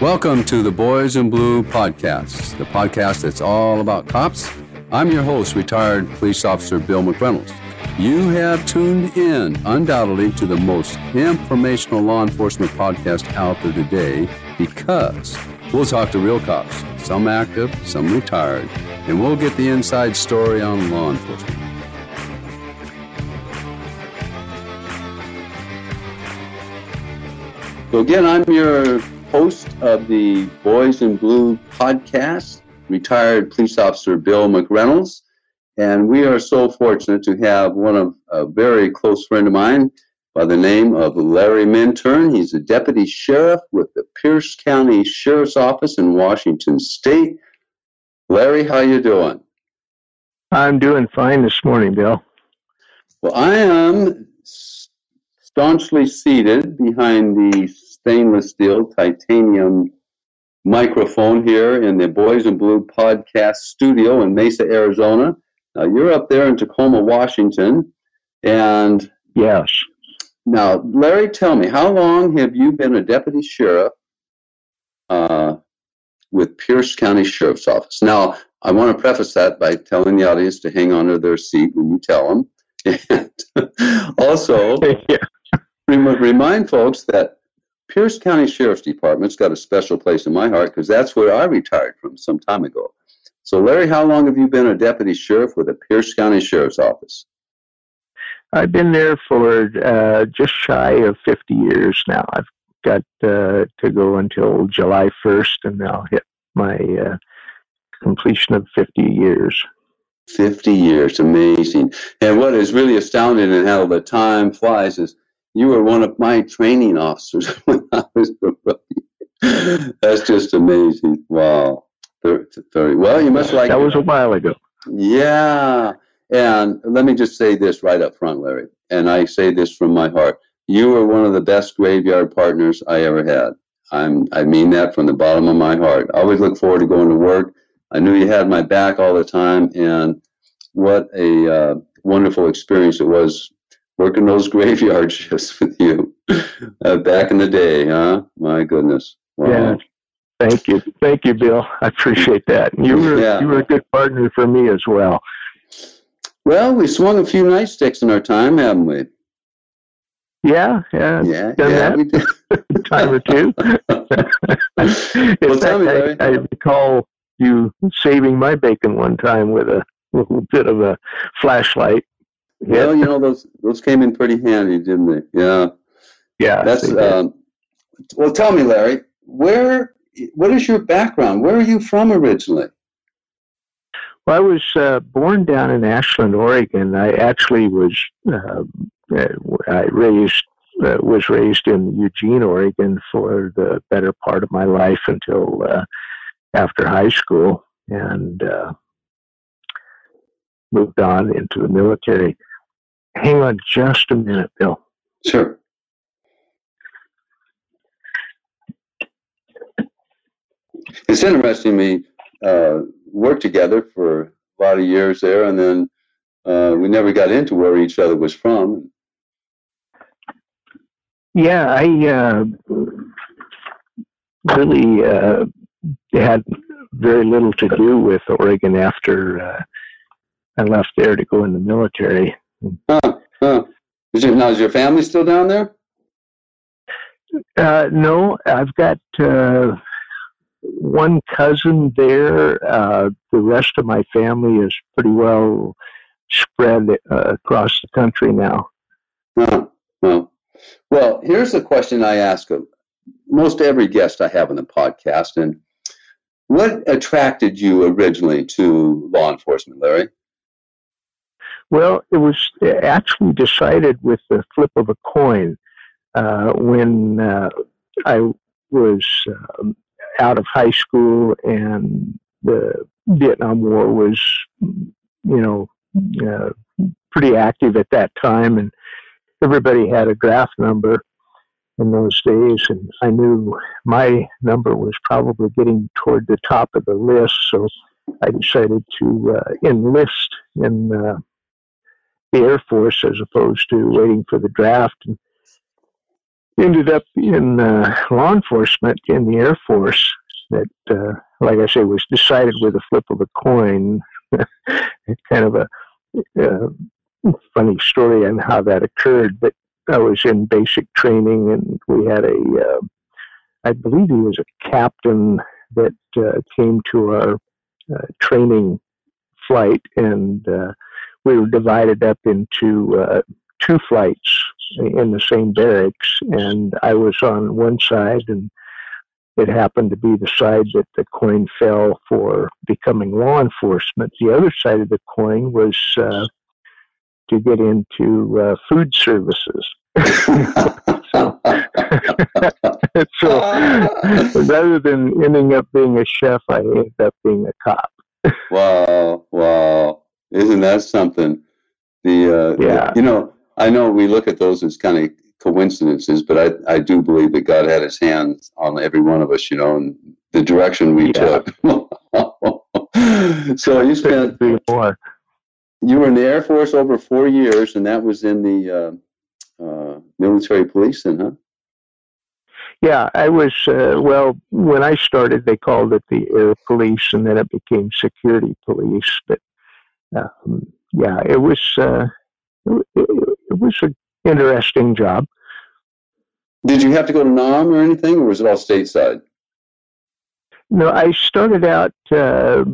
Welcome to the Boys in Blue podcast, the podcast that's all about cops. I'm your host, retired police officer Bill McReynolds. You have tuned in undoubtedly to the most informational law enforcement podcast out there today because we'll talk to real cops, some active, some retired, and we'll get the inside story on law enforcement. So, again, I'm your host of the Boys in Blue podcast, retired police officer Bill McReynolds. And we are so fortunate to have one of a very close friend of mine by the name of Larry Minturn. He's a deputy sheriff with the Pierce County Sheriff's Office in Washington State. Larry, how you doing? I'm doing fine this morning, Bill. Well, I am staunchly seated behind the stainless steel titanium microphone here in the Boys in Blue podcast studio in Mesa, Arizona. Now, you're up there in Tacoma, Washington. And yes. Now, Larry, tell me, how long have you been a deputy sheriff uh, with Pierce County Sheriff's Office? Now, I want to preface that by telling the audience to hang onto their seat when you tell them. And also, yeah. remind folks that Pierce County Sheriff's Department's got a special place in my heart because that's where I retired from some time ago. So, Larry, how long have you been a deputy sheriff with the Pierce County Sheriff's Office? I've been there for uh, just shy of 50 years now. I've got uh, to go until July 1st, and I'll hit my uh, completion of 50 years. 50 years, amazing. And what is really astounding and how the time flies is you were one of my training officers when I was a rookie. That's just amazing. Wow. Very well. You must like that was a while ago. Yeah. And let me just say this right up front, Larry. And I say this from my heart. You were one of the best graveyard partners I ever had. I'm I mean that from the bottom of my heart. I always look forward to going to work. I knew you had my back all the time, and what a uh, wonderful experience it was working those graveyard shifts with you uh, back in the day, huh? My goodness. Wow. Yeah. Thank you, thank you, Bill. I appreciate that. You were yeah. you were a good partner for me as well. Well, we swung a few nightsticks in our time, haven't we? Yeah, yeah, yeah, yeah. We did. time or two. well, fact, tell me. I, I recall you saving my bacon one time with a little bit of a flashlight. Well, you know those those came in pretty handy, didn't they? Yeah. Yeah. That's um, well. Tell me, Larry, where what is your background? Where are you from originally? Well, I was uh, born down in Ashland, Oregon. I actually was uh, I raised uh, was raised in Eugene, Oregon, for the better part of my life until uh, after high school, and uh, moved on into the military. Hang on just a minute, Bill. Sure. It's interesting. We uh, worked together for a lot of years there, and then uh, we never got into where each other was from. Yeah, I uh, really uh, had very little to do with Oregon after uh, I left there to go in the military. Huh, huh. Is your, now, is your family still down there? Uh, no, I've got uh, one cousin there. Uh, the rest of my family is pretty well spread uh, across the country now. Huh, well, well, here's a question I ask of most every guest I have on the podcast. And what attracted you originally to law enforcement, Larry? Well, it was actually decided with the flip of a coin uh, when uh, I was um, out of high school and the Vietnam War was, you know, uh, pretty active at that time, and everybody had a draft number in those days, and I knew my number was probably getting toward the top of the list, so I decided to uh, enlist in uh, the Air Force as opposed to waiting for the draft. And ended up in uh, law enforcement in the Air Force. That, uh, like I say, was decided with a flip of a coin. kind of a uh, funny story on how that occurred. But I was in basic training, and we had a, uh, I believe he was a captain that uh, came to our uh, training flight, and we were divided up into uh, two flights in the same barracks, and I was on one side, and it happened to be the side that the coin fell for becoming law enforcement. The other side of the coin was uh, to get into uh, food services. so, so rather than ending up being a chef, I ended up being a cop. wow, wow. Isn't that something? The uh, yeah. you know, I know we look at those as kind of coincidences, but I, I do believe that God had his hands on every one of us, you know, and the direction we yeah. took. so you spent more. You were in the Air Force over four years, and that was in the uh, uh, military police, then, huh? Yeah, I was. Uh, well, when I started, they called it the Air Police, and then it became Security Police. But um, yeah, it was. Uh, it, it was an interesting job. Did you have to go to Nam or anything, or was it all stateside? No, I started out uh,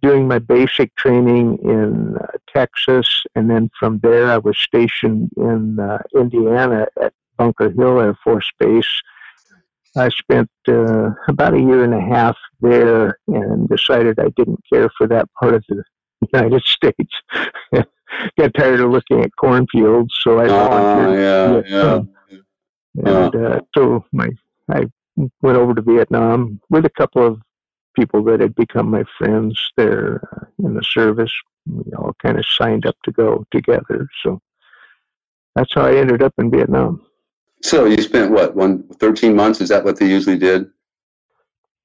doing my basic training in uh, Texas, and then from there I was stationed in uh, Indiana at Bunker Hill Air Force Base. I spent uh, about a year and a half there and decided I didn't care for that part of the United States. got tired of looking at cornfields, so I ah, volunteered. yeah, yeah. And uh, so my I went over to Vietnam with a couple of people that had become my friends there uh, in the service. We all kind of signed up to go together. So that's how I ended up in Vietnam. So you spent what one 13 months? Is that what they usually did?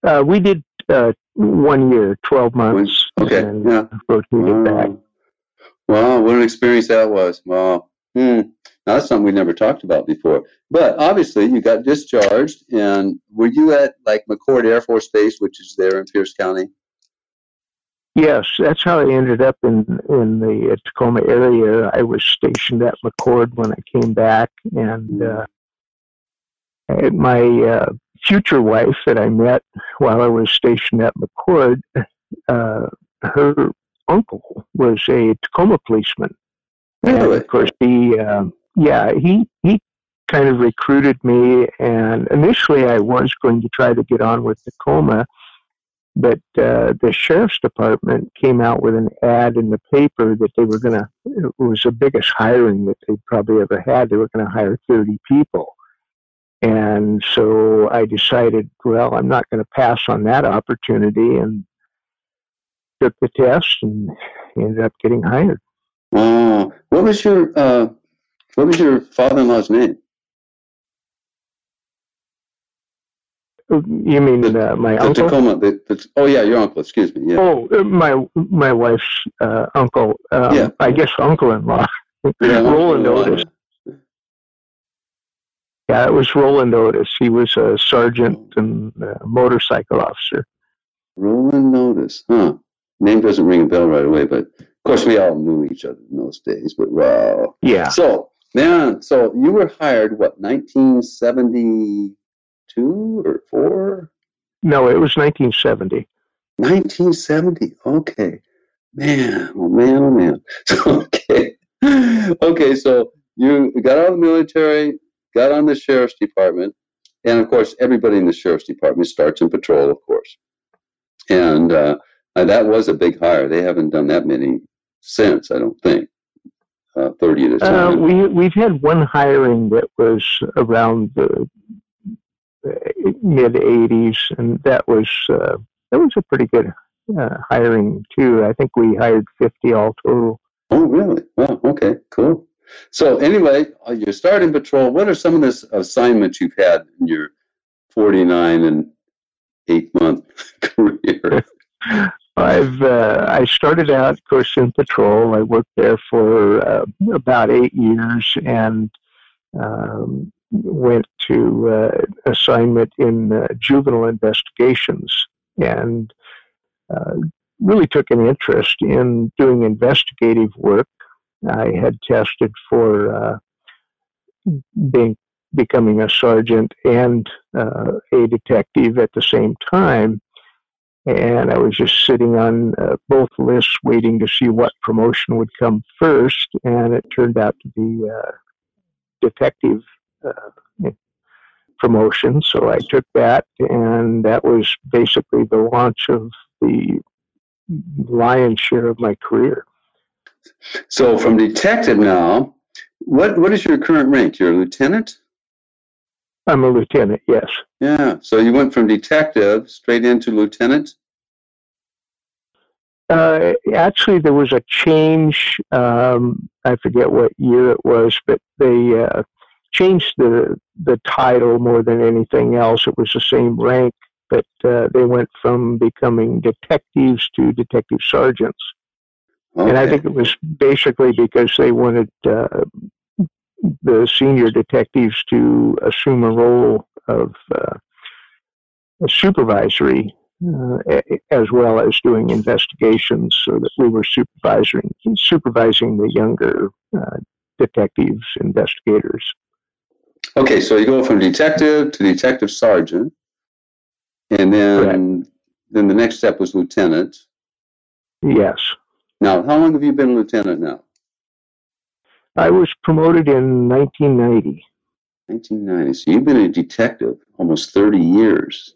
Uh, we did uh, one year, 12 months. Okay. And yeah. Rotated back. Wow, what an experience that was. Wow. Hmm. Now, that's something we never talked about before. But obviously, you got discharged, and were you at like McChord Air Force Base, which is there in Pierce County? Yes, that's how I ended up in in the uh, Tacoma area. I was stationed at McChord when I came back, and uh, my uh, future wife that I met while I was stationed at McChord, uh, her uncle was a Tacoma policeman. Really? And of course, he, um, yeah, he, he kind of recruited me. And initially, I was going to try to get on with Tacoma, but uh, the sheriff's department came out with an ad in the paper that they were going to, it was the biggest hiring that they'd probably ever had. They were going to hire 30 people. And so I decided, well, I'm not going to pass on that opportunity. And took the test and ended up getting hired. Oh, what was your uh, what was your father-in-law's name? You mean the, uh, my the uncle? Tacoma. The, the, oh yeah, your uncle. Excuse me. Yeah. Oh, uh, my my wife's uh, uncle. Um, yeah. I guess uncle-in-law. Yeah, Roland Otis. Yeah, it was Roland Otis. He was a sergeant and a motorcycle officer. Roland Otis, huh? Name doesn't ring a bell right away, but of course we all knew each other in those days. But wow, yeah. So man, so you were hired what 1972 or four? No, it was 1970. 1970. Okay, man, oh man, oh man. okay, okay. So you got out of the military, got on the sheriff's department, and of course, everybody in the sheriff's department starts in patrol, of course, and. Uh, uh, that was a big hire. They haven't done that many since, I don't think. Uh, 30 at a uh, time. Uh, we, we've had one hiring that was around the mid 80s, and that was uh, that was a pretty good uh, hiring too. I think we hired 50 all total. Oh, really? Wow. Okay. Cool. So anyway, you're starting patrol. What are some of the assignments you've had in your 49 and eight month career? Uh, I started out, of course, in patrol. I worked there for uh, about eight years, and um, went to uh, assignment in uh, juvenile investigations and uh, really took an interest in doing investigative work. I had tested for uh, being becoming a sergeant and a detective at the same time. And I was just sitting on uh, both lists waiting to see what promotion would come first. And it turned out to be uh, detective uh, promotion. So I took that, and that was basically the launch of the lion's share of my career. So from detective now, what what is your current rank? You're a lieutenant? I'm a lieutenant, yes. Yeah. So you went from detective straight into lieutenant? Uh, actually, there was a change. Um, I forget what year it was, but they uh, changed the the title more than anything else. It was the same rank, but uh, they went from becoming detectives to detective sergeants. Okay. And I think it was basically because they wanted uh, the senior detectives to assume a role of uh, supervisory uh, as well as doing investigations so that we were supervising supervising the younger uh, detectives investigators. Okay so you go from detective to detective sergeant and then Correct. then the next step was lieutenant. Yes. Now how long have you been lieutenant now I was promoted in 1990. 1990. So you've been a detective almost 30 years.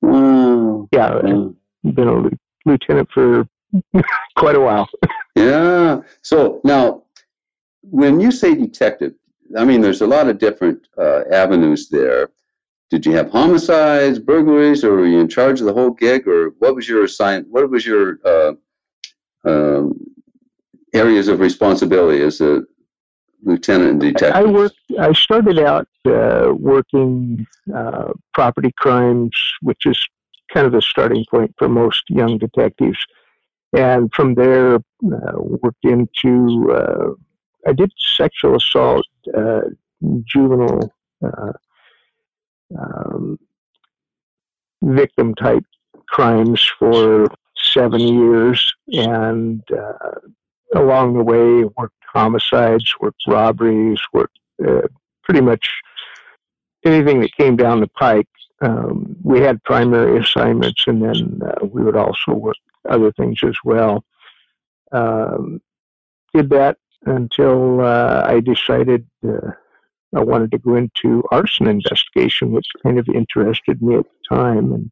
Wow. Yeah, wow. I've been a lieutenant for quite a while. yeah. So now, when you say detective, I mean, there's a lot of different uh, avenues there. Did you have homicides, burglaries, or were you in charge of the whole gig, or what was your assign? What was your uh, um, areas of responsibility as a lieutenant detective? I worked. I started out uh, working uh, property crimes, which is kind of the starting point for most young detectives, and from there uh, worked into. Uh, I did sexual assault, uh, juvenile uh, um, victim type crimes for seven years, and along the way worked homicides, worked robberies, worked uh, pretty much anything that came down the pike. Um, we had primary assignments, and then uh, we would also work other things as well. Um, did that until uh, I decided uh, I wanted to go into arson investigation, which kind of interested me at the time, and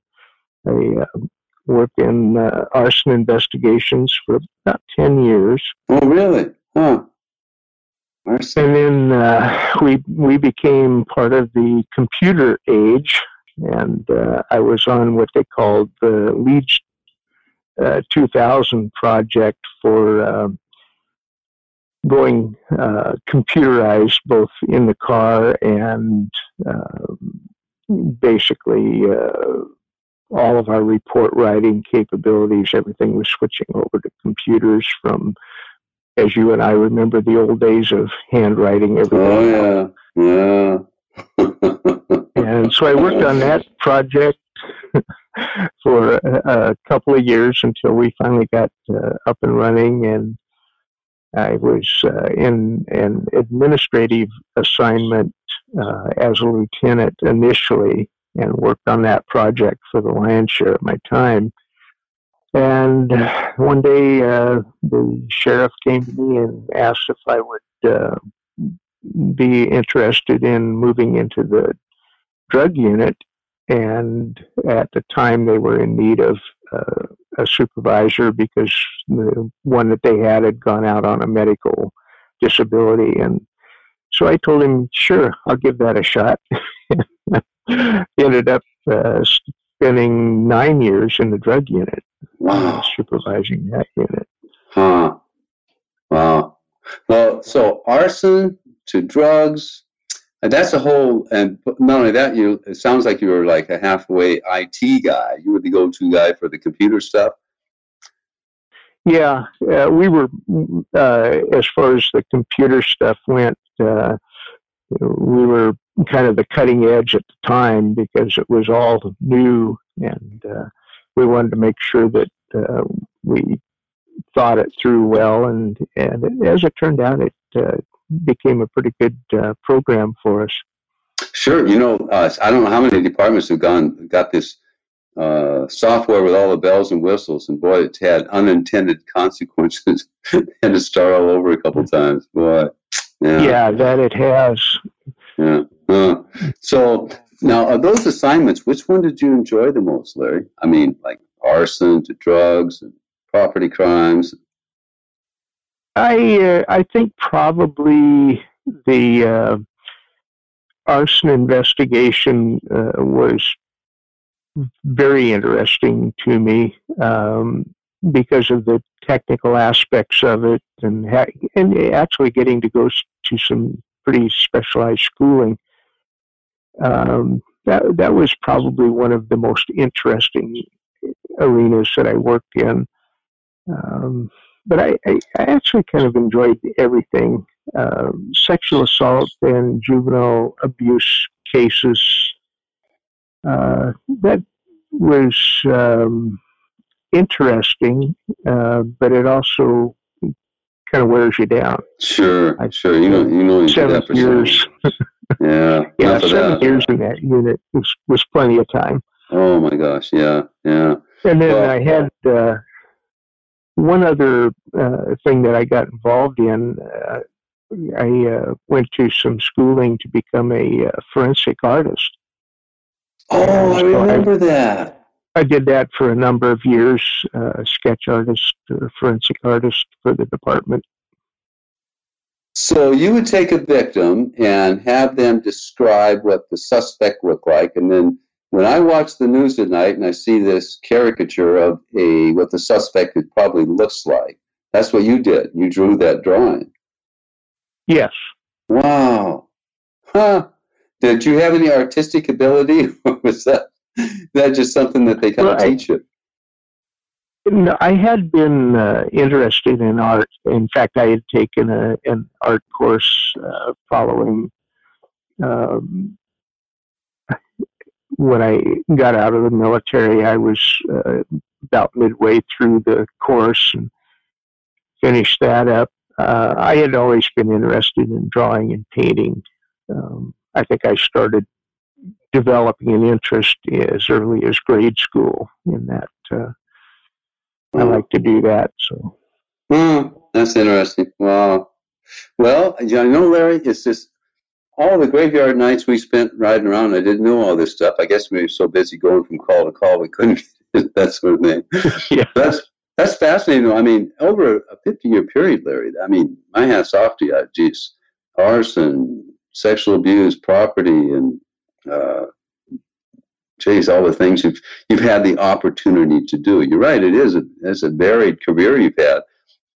I uh, worked in uh, arson investigations for about ten years. Oh, really? Huh. And then uh, we we became part of the computer age, and uh, I was on what they called the Leeds uh, 2000 project for um, going uh, computerized both in the car and um, basically uh, all of our report writing capabilities. Everything was switching over to computers from as you and I remember the old days of handwriting everything. Oh yeah, yeah. and so I worked on that project for a, a, couple of years until we finally got uh, up and running, and I was uh, in an administrative assignment uh, as a lieutenant initially, and worked on that project for the lion's share of my time. And one day, uh, the sheriff came to me and asked if I would uh, be interested in moving into the drug unit. And at the time, they were in need of uh, a supervisor because the one that they had had gone out on a medical disability. And so I told him, sure, I'll give that a shot. Ended up uh, spending nine years in the drug unit. Wow. supervising that unit. Huh. Wow. Well, so arson to drugs, and that's a whole. And not only that, you it sounds like you were like a halfway IT guy. You were the go-to guy for the computer stuff. Yeah, uh, we were uh, as far as the computer stuff went. Uh, we were kind of the cutting edge at the time because it was all new, and uh, we wanted to make sure that uh, we thought it through well. And and as it turned out, it uh, became a pretty good uh, program for us. Sure, you know, uh, I don't know how many departments have gone got this uh, software with all the bells and whistles, and boy, it's had unintended consequences. and to start all over a couple times. Boy, yeah, yeah that it has. Yeah. Uh, so now, of those assignments? Which one did you enjoy the most, Larry? I mean, like arson to drugs and property crimes. I uh, I think probably the uh, arson investigation uh, was very interesting to me um, because of the technical aspects of it and ha- and actually getting to go to some pretty specialized schooling. Um, that that was probably one of the most interesting arenas that I worked in. Um, but I, I, I, actually kind of enjoyed everything. Um, sexual assault and juvenile abuse cases. Uh, that was um, interesting, uh, but it also kind of wears you down. Sure, I, sure. You know, you know, seven years. yeah, yeah, seven years in that unit was was plenty of time. Oh my gosh, yeah, yeah. And then well, I had uh, one other uh, thing that I got involved in. Uh, I uh, went to some schooling to become a uh, forensic artist. Oh, I remember I, that. I did that for a number of years, uh, sketch artist, forensic artist for the department. So you would take a victim and have them describe what the suspect looked like, and then when I watch the news at night and I see this caricature of a what the suspect probably looks like, that's what you did. You drew that drawing. Yes. Wow. Huh. Did you have any artistic ability, or was that that just something that they kind well, of teach you? I had been uh, interested in art. In fact, I had taken a, an art course uh, following um, when I got out of the military, I was uh, about midway through the course and finished that up. Uh, I had always been interested in drawing and painting. Um, I think I started developing an interest as early as grade school in that. I like to do that. So. Mm, that's interesting. Wow. Well, I know, Larry, it's just all the graveyard nights we spent riding around, I didn't know all this stuff. I guess we were so busy going from call to call, we couldn't that sort of thing. yeah. That's that's fascinating. I mean, over a 50 year period, Larry, I mean, my hat's off to you. Geez, arson, sexual abuse, property, and, uh, geez, all the things you've, you've had the opportunity to do. You're right, it is a, it's a varied career you've had.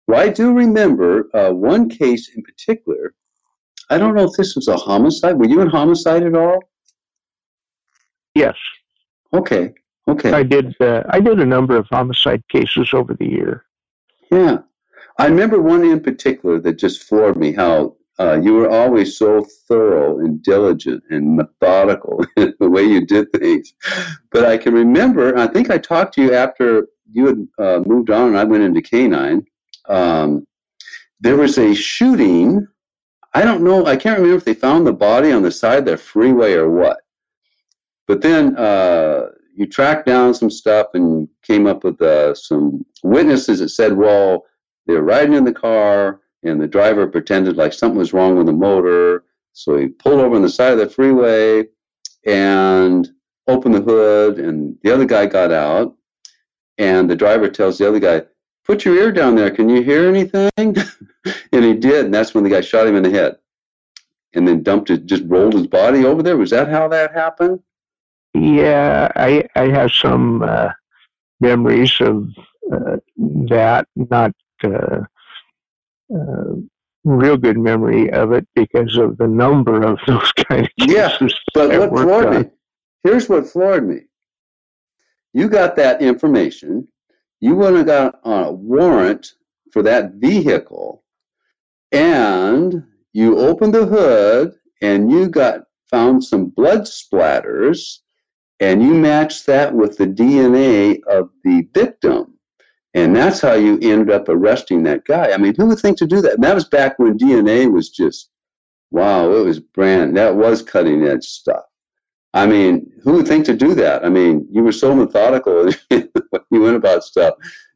Well, I do remember uh, one case in particular I don't know if this was a homicide. Were you in homicide at all? Yes. Okay. Okay. I did. Uh, I did a number of homicide cases over the year. Yeah, I remember one in particular that just floored me. How uh, you were always so thorough and diligent and methodical in the way you did things. But I can remember. I think I talked to you after you had uh, moved on, and I went into canine. Um, there was a shooting I don't know. I can't remember if they found the body on the side of the freeway or what. But then uh, you tracked down some stuff and came up with uh, some witnesses that said, well, they were riding in the car and the driver pretended like something was wrong with the motor. So he pulled over on the side of the freeway and opened the hood, and the other guy got out. And the driver tells the other guy, put your ear down there. Can you hear anything? and he did. And that's when the guy shot him in the head and then dumped it, just rolled his body over there. Was that how that happened? Yeah, I, I have some uh, memories of uh, that, not uh, uh real good memory of it because of the number of those kind of cases. Yeah, but what floored on. me, here's what floored me. You got that information you went and got a warrant for that vehicle and you opened the hood and you got found some blood splatters and you matched that with the DNA of the victim. And that's how you ended up arresting that guy. I mean, who would think to do that? And that was back when DNA was just, wow, it was brand, that was cutting edge stuff. I mean, who would think to do that? I mean, you were so methodical when you went about stuff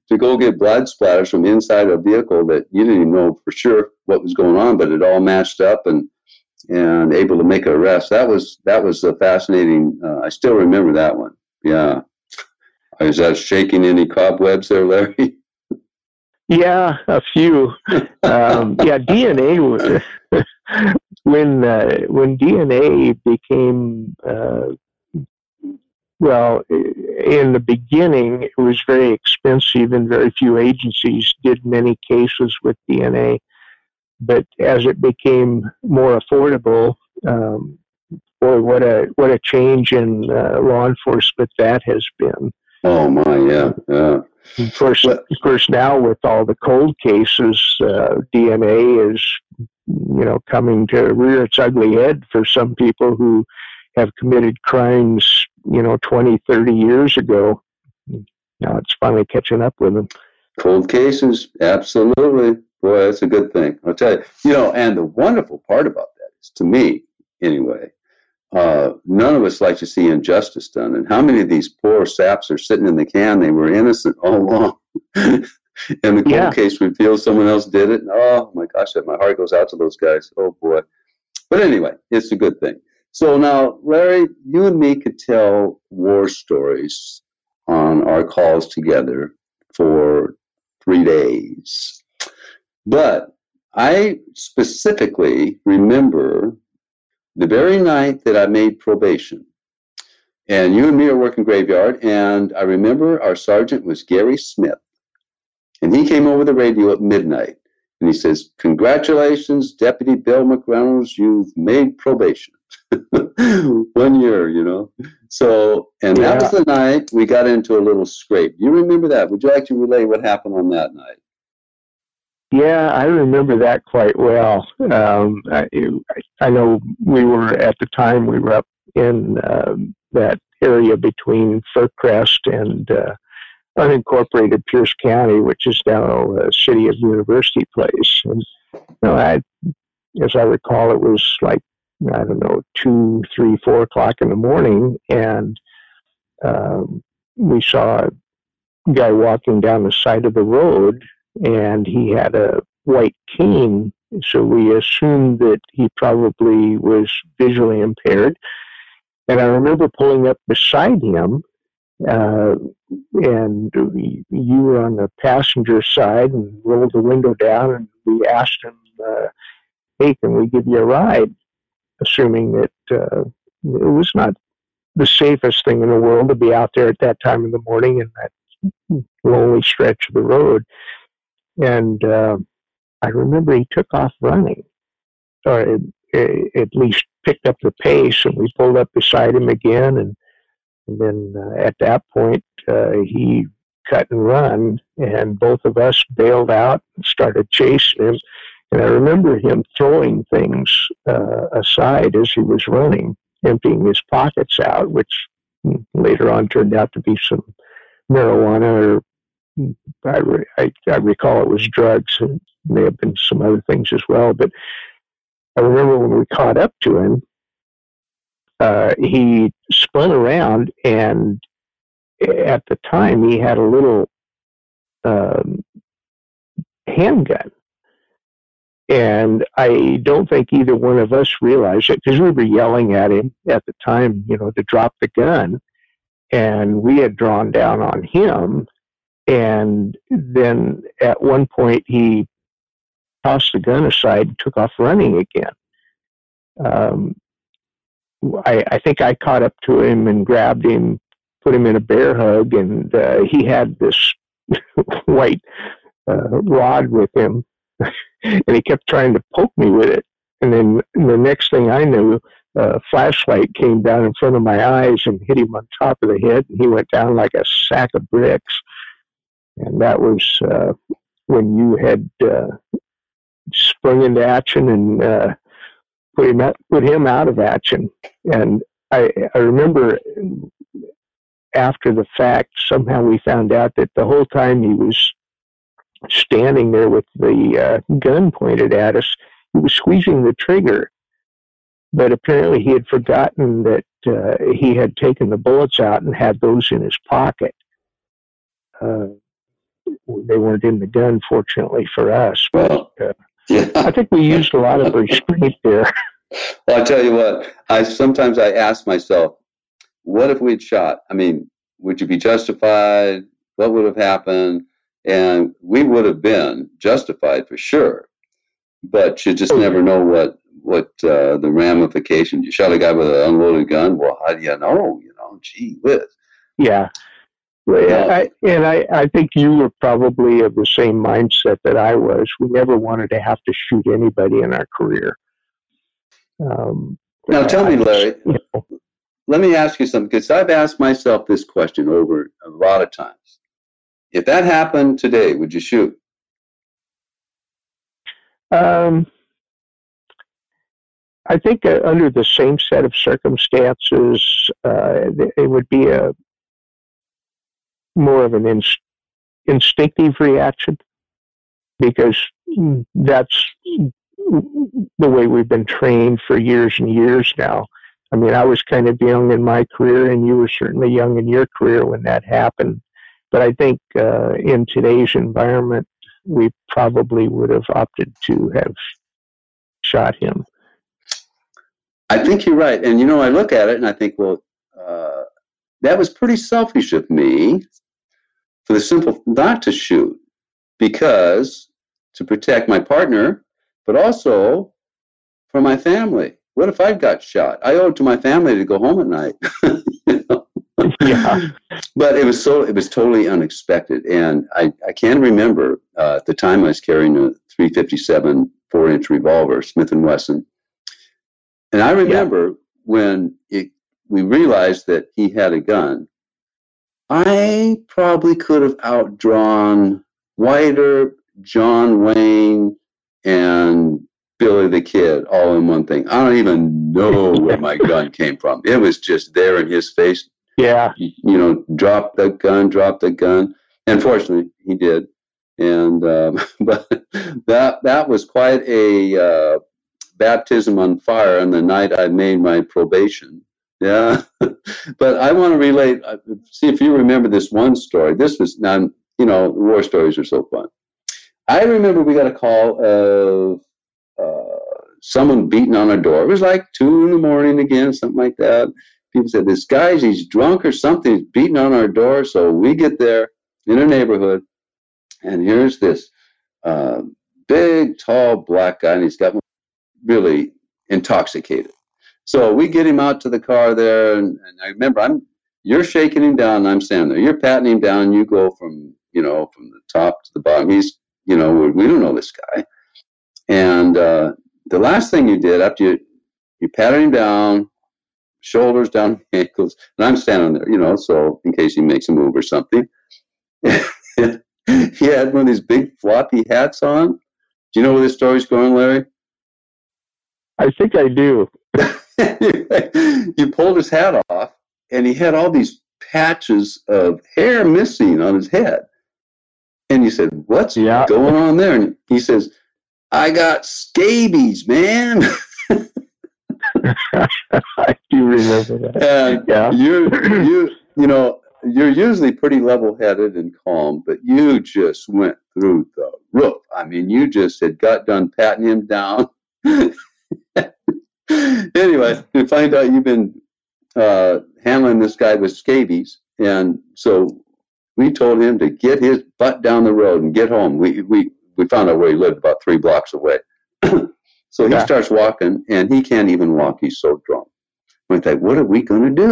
to go get blood splatters from inside a vehicle that you didn't even know for sure what was going on, but it all matched up and and able to make an arrest. That was that was a fascinating. Uh, I still remember that one. Yeah, is that shaking any cobwebs there, Larry? Yeah, a few. Um, yeah, DNA. when uh, when DNA became uh, well, in the beginning, it was very expensive, and very few agencies did many cases with DNA. But as it became more affordable, um, boy, what a what a change in uh, law enforcement that has been. Oh my, yeah, yeah. Of course, of course, now with all the cold cases, uh, DNA is you know coming to rear its ugly head for some people who have committed crimes you know 20 30 years ago. Now it's finally catching up with them. Cold cases absolutely. Boy that's a good thing. I'll tell you you know and the wonderful part about that is to me anyway uh, none of us like to see injustice done. And how many of these poor saps are sitting in the can? They were innocent all along. And the cold yeah. case reveals someone else did it. And, oh my gosh my heart goes out to those guys. Oh boy. But anyway it's a good thing. So now, Larry, you and me could tell war stories on our calls together for three days. But I specifically remember the very night that I made probation. And you and me are working graveyard, and I remember our sergeant was Gary Smith. And he came over the radio at midnight and he says, Congratulations, Deputy Bill McReynolds, you've made probation. One year, you know. So, and yeah. that was the night we got into a little scrape. You remember that? Would you like to relay what happened on that night? Yeah, I remember that quite well. Um, I, I know we were at the time we were up in uh, that area between Fircrest and uh, unincorporated Pierce County, which is now a city of University Place. And you know, I, as I recall, it was like I don't know, two, three, four o'clock in the morning, and um, we saw a guy walking down the side of the road, and he had a white cane. So we assumed that he probably was visually impaired. And I remember pulling up beside him, uh, and we, you were on the passenger side and rolled the window down, and we asked him, uh, "Hey, can we give you a ride?" assuming that uh, it was not the safest thing in the world to be out there at that time in the morning in that lonely stretch of the road. And uh, I remember he took off running, or it, it, at least picked up the pace, and we pulled up beside him again. And, and then uh, at that point, uh, he cut and run, and both of us bailed out and started chasing him. And I remember him throwing things uh, aside as he was running, emptying his pockets out, which later on turned out to be some marijuana or I, re- I, I recall it was drugs and may have been some other things as well. But I remember when we caught up to him, uh, he spun around and at the time he had a little um, handgun and I don't think either one of us realized it because we were yelling at him at the time, you know, to drop the gun. And we had drawn down on him. And then at one point, he tossed the gun aside and took off running again. Um, I, I think I caught up to him and grabbed him, put him in a bear hug, and uh, he had this white uh, rod with him and he kept trying to poke me with it. And then the next thing I knew, a flashlight came down in front of my eyes and hit him on top of the head, and he went down like a sack of bricks. And that was uh, when you had uh, sprung into action and uh, put him out, put him out of action. And I, I remember after the fact, somehow we found out that the whole time he was standing there with the uh, gun pointed at us, he was squeezing the trigger. But apparently, he had forgotten that uh, he had taken the bullets out and had those in his pocket. Uh, they weren't in the gun, fortunately for us. But, uh, yeah. I think we used a lot of restraint there. Well, I tell you what, I sometimes I ask myself, what if we'd shot? I mean, would you be justified? What would have happened? And we would have been justified for sure, but you just never know what what uh, the ramifications. You shot a guy with an unloaded gun. Well, how do you know? You know, gee whiz. Yeah, well, I, and I, I think you were probably of the same mindset that I was. We never wanted to have to shoot anybody in our career. Um, now, tell me, Larry, you know, let me ask you something because I've asked myself this question over a lot of times. If that happened today, would you shoot? Um, I think uh, under the same set of circumstances, uh, it would be a more of an inst- instinctive reaction because that's the way we've been trained for years and years now. I mean, I was kind of young in my career, and you were certainly young in your career when that happened. But I think uh, in today's environment, we probably would have opted to have shot him. I think you're right. And, you know, I look at it and I think, well, uh, that was pretty selfish of me for the simple not to shoot because to protect my partner, but also for my family. What if I got shot? I owe it to my family to go home at night. you know? yeah. But it was so it was totally unexpected, and I I can remember uh, at the time I was carrying a 357 four inch revolver, Smith and Wesson, and I remember yeah. when it, we realized that he had a gun. I probably could have outdrawn Wider, John Wayne, and Billy the Kid all in one thing. I don't even know where my gun came from. It was just there in his face. Yeah. You know, drop the gun, drop the gun. And fortunately, he did. And um, but that that was quite a uh, baptism on fire on the night I made my probation. Yeah, but I want to relate. Uh, see if you remember this one story. This was now, you know, war stories are so fun. I remember we got a call of uh, someone beating on our door. It was like two in the morning again, something like that. People said, "This guy's he's drunk or something. He's beating on our door." So we get there in a neighborhood, and here's this uh, big, tall black guy, and he's got really intoxicated so we get him out to the car there, and, and I remember I'm you're shaking him down, and I'm standing there. You're patting him down. You go from you know from the top to the bottom. He's you know we don't know this guy, and uh, the last thing you did after you you patted him down, shoulders down, ankles, and I'm standing there, you know, so in case he makes a move or something. he had one of these big floppy hats on. Do you know where this story's going, Larry? I think I do. you pulled his hat off, and he had all these patches of hair missing on his head. And you said, What's yeah. going on there? And he says, I got scabies, man. I do remember that. And yeah. you, you, you know, you're usually pretty level-headed and calm, but you just went through the roof. I mean, you just had got done patting him down. anyway, we find out you've been uh, handling this guy with scabies, and so we told him to get his butt down the road and get home. We we we found out where he lived, about three blocks away. so he yeah. starts walking, and he can't even walk. He's so drunk. We think, what are we going to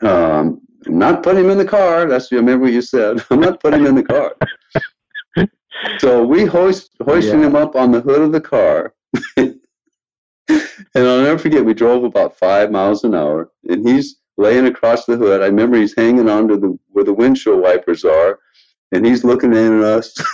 do? Um, not put him in the car. That's remember what you said. I'm not putting him in the car. so we hoist hoisting yeah. him up on the hood of the car. and I'll never forget, we drove about five miles an hour, and he's laying across the hood. I remember he's hanging onto the where the windshield wipers are, and he's looking in at us.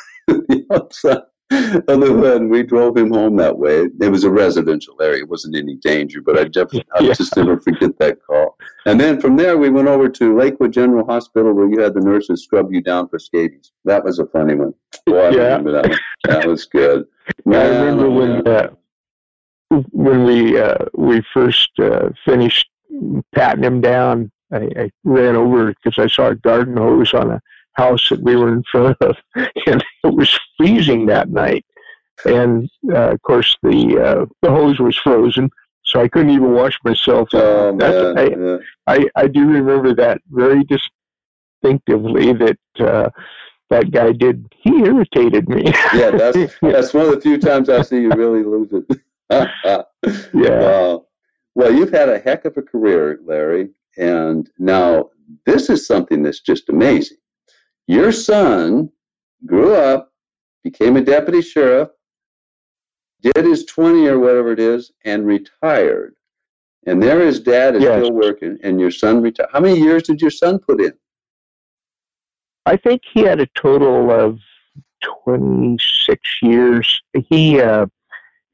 The Other than we drove him home that way. It was a residential area. It wasn't any danger, but I just, I just never forget that call. And then from there, we went over to Lakewood General Hospital where you had the nurses scrub you down for scabies. That was a funny one. Boy, I yeah. remember that one. That was good. Man, I remember when uh, when we uh, we first uh, finished patting him down. I, I ran over because I saw a garden hose on a house that we were in front of, and it was freezing that night. And uh, of course, the uh, the hose was frozen, so I couldn't even wash myself. Oh, man. I, yeah. I, I do remember that very distinctively. That uh, that guy did. He irritated me. yeah, that's that's one of the few times I see you really lose it. yeah. Wow. Well, you've had a heck of a career, Larry, and now this is something that's just amazing. Your son grew up, became a deputy sheriff, did his 20 or whatever it is, and retired. And there his dad is yes. still working, and your son retired. How many years did your son put in? I think he had a total of 26 years. He uh,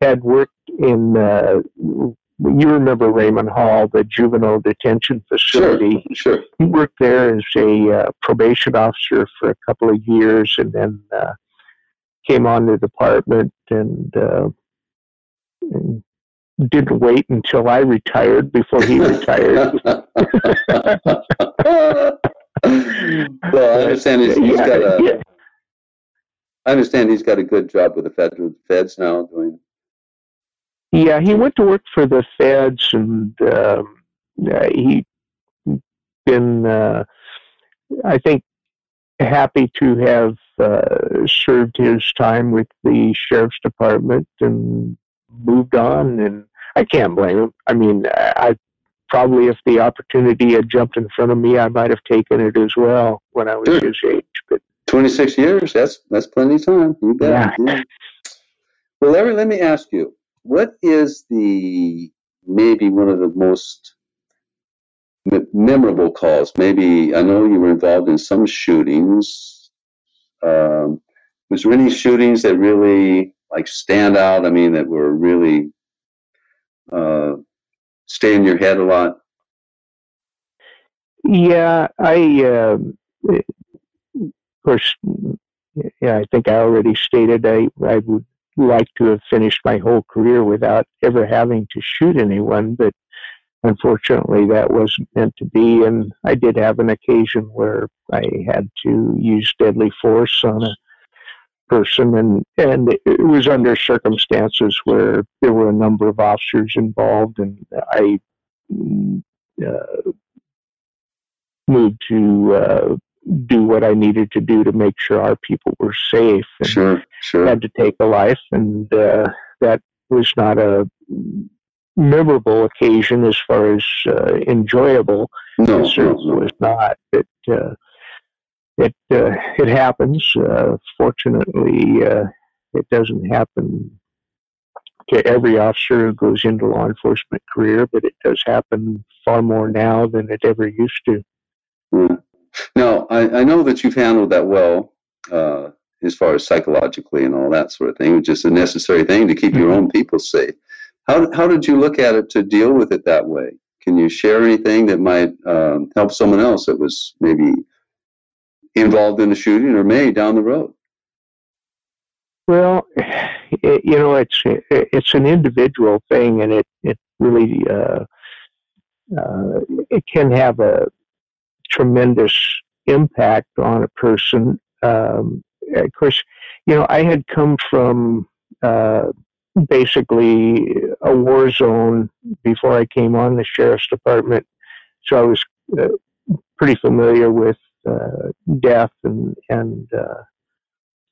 had worked in, uh, you remember Remann Hall, the juvenile detention facility. Sure, sure. He worked there as a uh, probation officer for a couple of years and then uh, came on the department and, uh, and didn't wait until I retired before he retired. well, I understand he's, he's yeah, got a. Yeah. I understand he's got a good job with the federal feds now doing yeah, he went to work for the feds, and um, he been, uh, I think, happy to have uh, served his time with the sheriff's department and moved on. And I can't blame him. I mean, I probably, if the opportunity had jumped in front of me, I might have taken it as well when I was sure. his age. But 26 years, that's that's plenty of time. You bet. Yeah. yeah. Well, Larry, let me ask you what is the maybe one of the most memorable calls? Maybe I know you were involved in some shootings. Um, was there any shootings that really like stand out? I mean, that were really uh, stay in your head a lot. Yeah, I. Uh, of course, yeah, I think I already stated I I would like to have finished my whole career without ever having to shoot anyone, but unfortunately that wasn't meant to be. And I did have an occasion where I had to use deadly force on a person, and and it was under circumstances where there were a number of officers involved, and I. Uh, moved to uh, do what I needed to do to make sure our people were safe. And sure, sure. Had to take a life, and uh, that was not a memorable occasion as far as uh, enjoyable. No, it certainly no, no. was not. It uh, it uh, it happens. Uh, fortunately, uh, it doesn't happen to every officer who goes into law enforcement career, but it does happen far more now than it ever used to. Mm. Now, I, I know that you've handled that well uh, as far as psychologically and all that sort of thing, which is a necessary thing to keep your own people safe. How, how did you look at it to deal with it that way? Can you share anything that might um, help someone else that was maybe involved in a shooting or may down the road? Well, it, you know, it's it's an individual thing, and it it really uh, uh, it can have a tremendous impact on a person. Um, of course, you know, I had come from uh, basically a war zone before I came on the sheriff's department, so I was uh, pretty familiar with uh, death and and uh,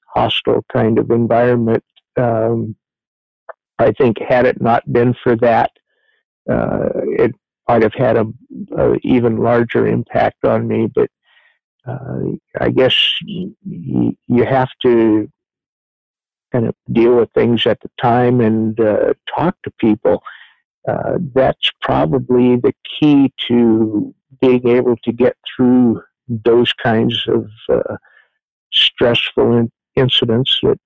hostile kind of environment. Um, I think had it not been for that, uh, it might have had a, a even larger impact on me. But uh, I guess you, you have to kind of deal with things at the time and uh, talk to people. Uh, that's probably the key to being able to get through those kinds of uh, stressful in- incidents that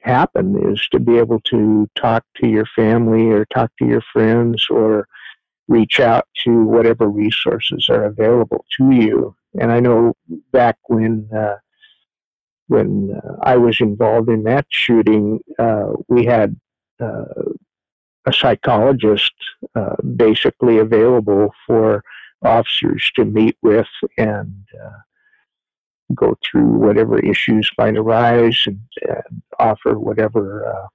happen is to be able to talk to your family or talk to your friends or reach out to whatever resources are available to you. And I know back when uh, when uh, I was involved in that shooting, uh, we had uh, a psychologist uh, basically available for officers to meet with and uh, go through whatever issues might arise and, and offer whatever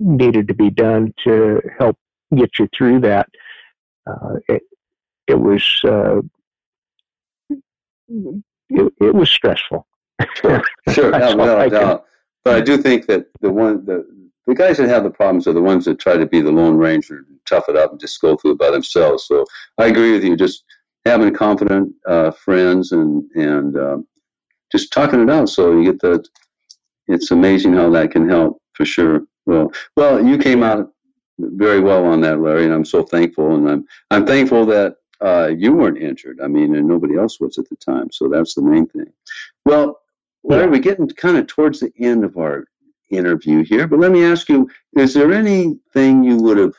needed to be done to help get you through that. it, it was it, it was stressful. Sure, sure, no, no, no. But I do think that the one the the guys that have the problems are the ones that try to be the lone ranger and tough it up and just go through it by themselves. So I agree with you. Just having confident uh, friends and and um, just talking it out, so you get the. It's amazing how that can help for sure. Well, well, you came out very well on that, Larry, and I'm so thankful. And I'm I'm thankful that uh, you weren't injured. I mean, and nobody else was at the time. So that's the main thing. Well, Larry, we're getting kind of towards the end of our interview here, but let me ask you: Is there anything you would have?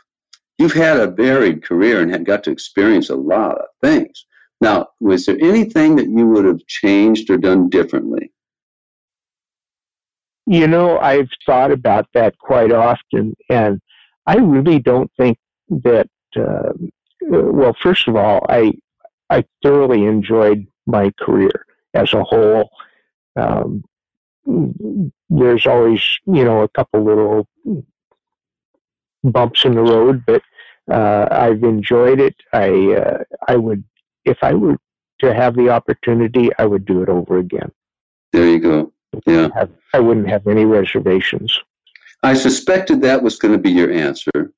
You've had a varied career and had got to experience a lot of things. Now, was there anything that you would have changed or done differently? You know, I've thought about that quite often, and I really don't think that uh, well, first of all, I I thoroughly enjoyed my career as a whole. Um, there's always, you know, a couple little bumps in the road, but uh, I've enjoyed it. I uh, I would, if I were to have the opportunity, I would do it over again. There you go. Yeah, I, have, I wouldn't have any reservations. I suspected that was going to be your answer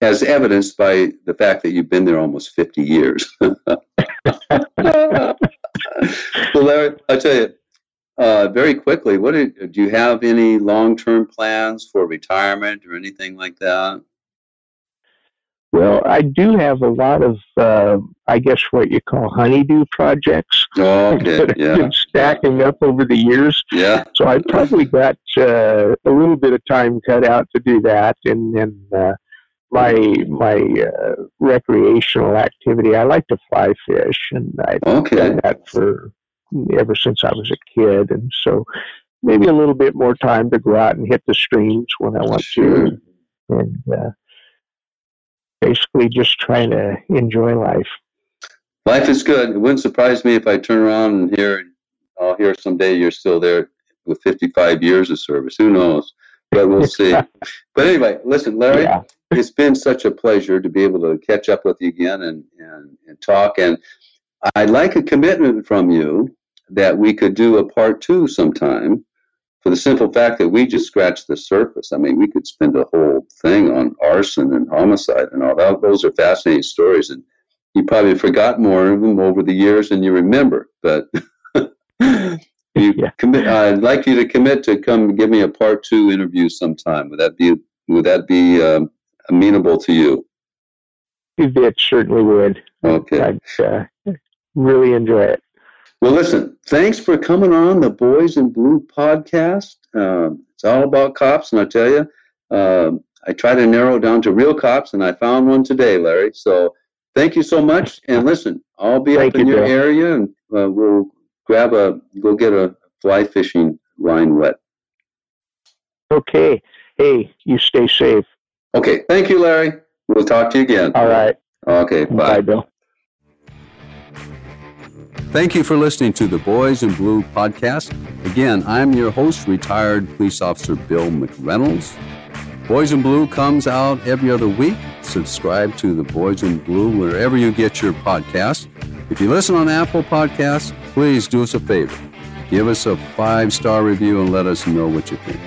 as evidenced by the fact that you've been there almost 50 years. well, Larry, I'll tell you, uh, very quickly, what do, do you have any long-term plans for retirement or anything like that? Well, I do have a lot of, uh, I guess, what you call honeydew projects oh, okay. that have yeah. been stacking up over the years. Yeah. So I probably got uh, a little bit of time cut out to do that, and then uh, my my uh, recreational activity. I like to fly fish, and I've okay. done that for ever since I was a kid, and so maybe a little bit more time to go out and hit the streams when I want sure. to, and uh, basically just trying to enjoy life. Life is good. It wouldn't surprise me if I turn around and hear, I'll hear someday you're still there with 55 years of service. Who knows? But we'll see. but anyway, listen, Larry, yeah it's been such a pleasure to be able to catch up with you again and, and, and talk. And I'd like a commitment from you that we could do a part two sometime for the simple fact that we just scratched the surface. I mean, we could spend a whole thing on arson and homicide and all that. Those are fascinating stories. And you probably forgot more of them over the years than you remember. But you yeah. commit, I'd like you to commit to come give me a part two interview sometime. Would that be, would that be um, amenable to you? It certainly would. Okay. I'd uh, really enjoy it. Well, listen, thanks for coming on the Boys in Blue podcast. Um, it's all about cops, and I tell you, um, I try to narrow down to real cops, and I found one today, Larry. So thank you so much. And listen, I'll be thank up in you, your Bill. area, and uh, we'll grab a, go get a fly fishing line wet. Okay. Hey, you stay safe. Okay. Thank you, Larry. We'll talk to you again. All right. Okay. Bye. Bye, Bill. Thank you for listening to the Boys in Blue podcast. Again, I'm your host, retired police officer Bill McReynolds. Boys in Blue comes out every other week. Subscribe to the Boys in Blue wherever you get your podcast. If you listen on Apple Podcasts, please do us a favor. Give us a five star review and let us know what you think.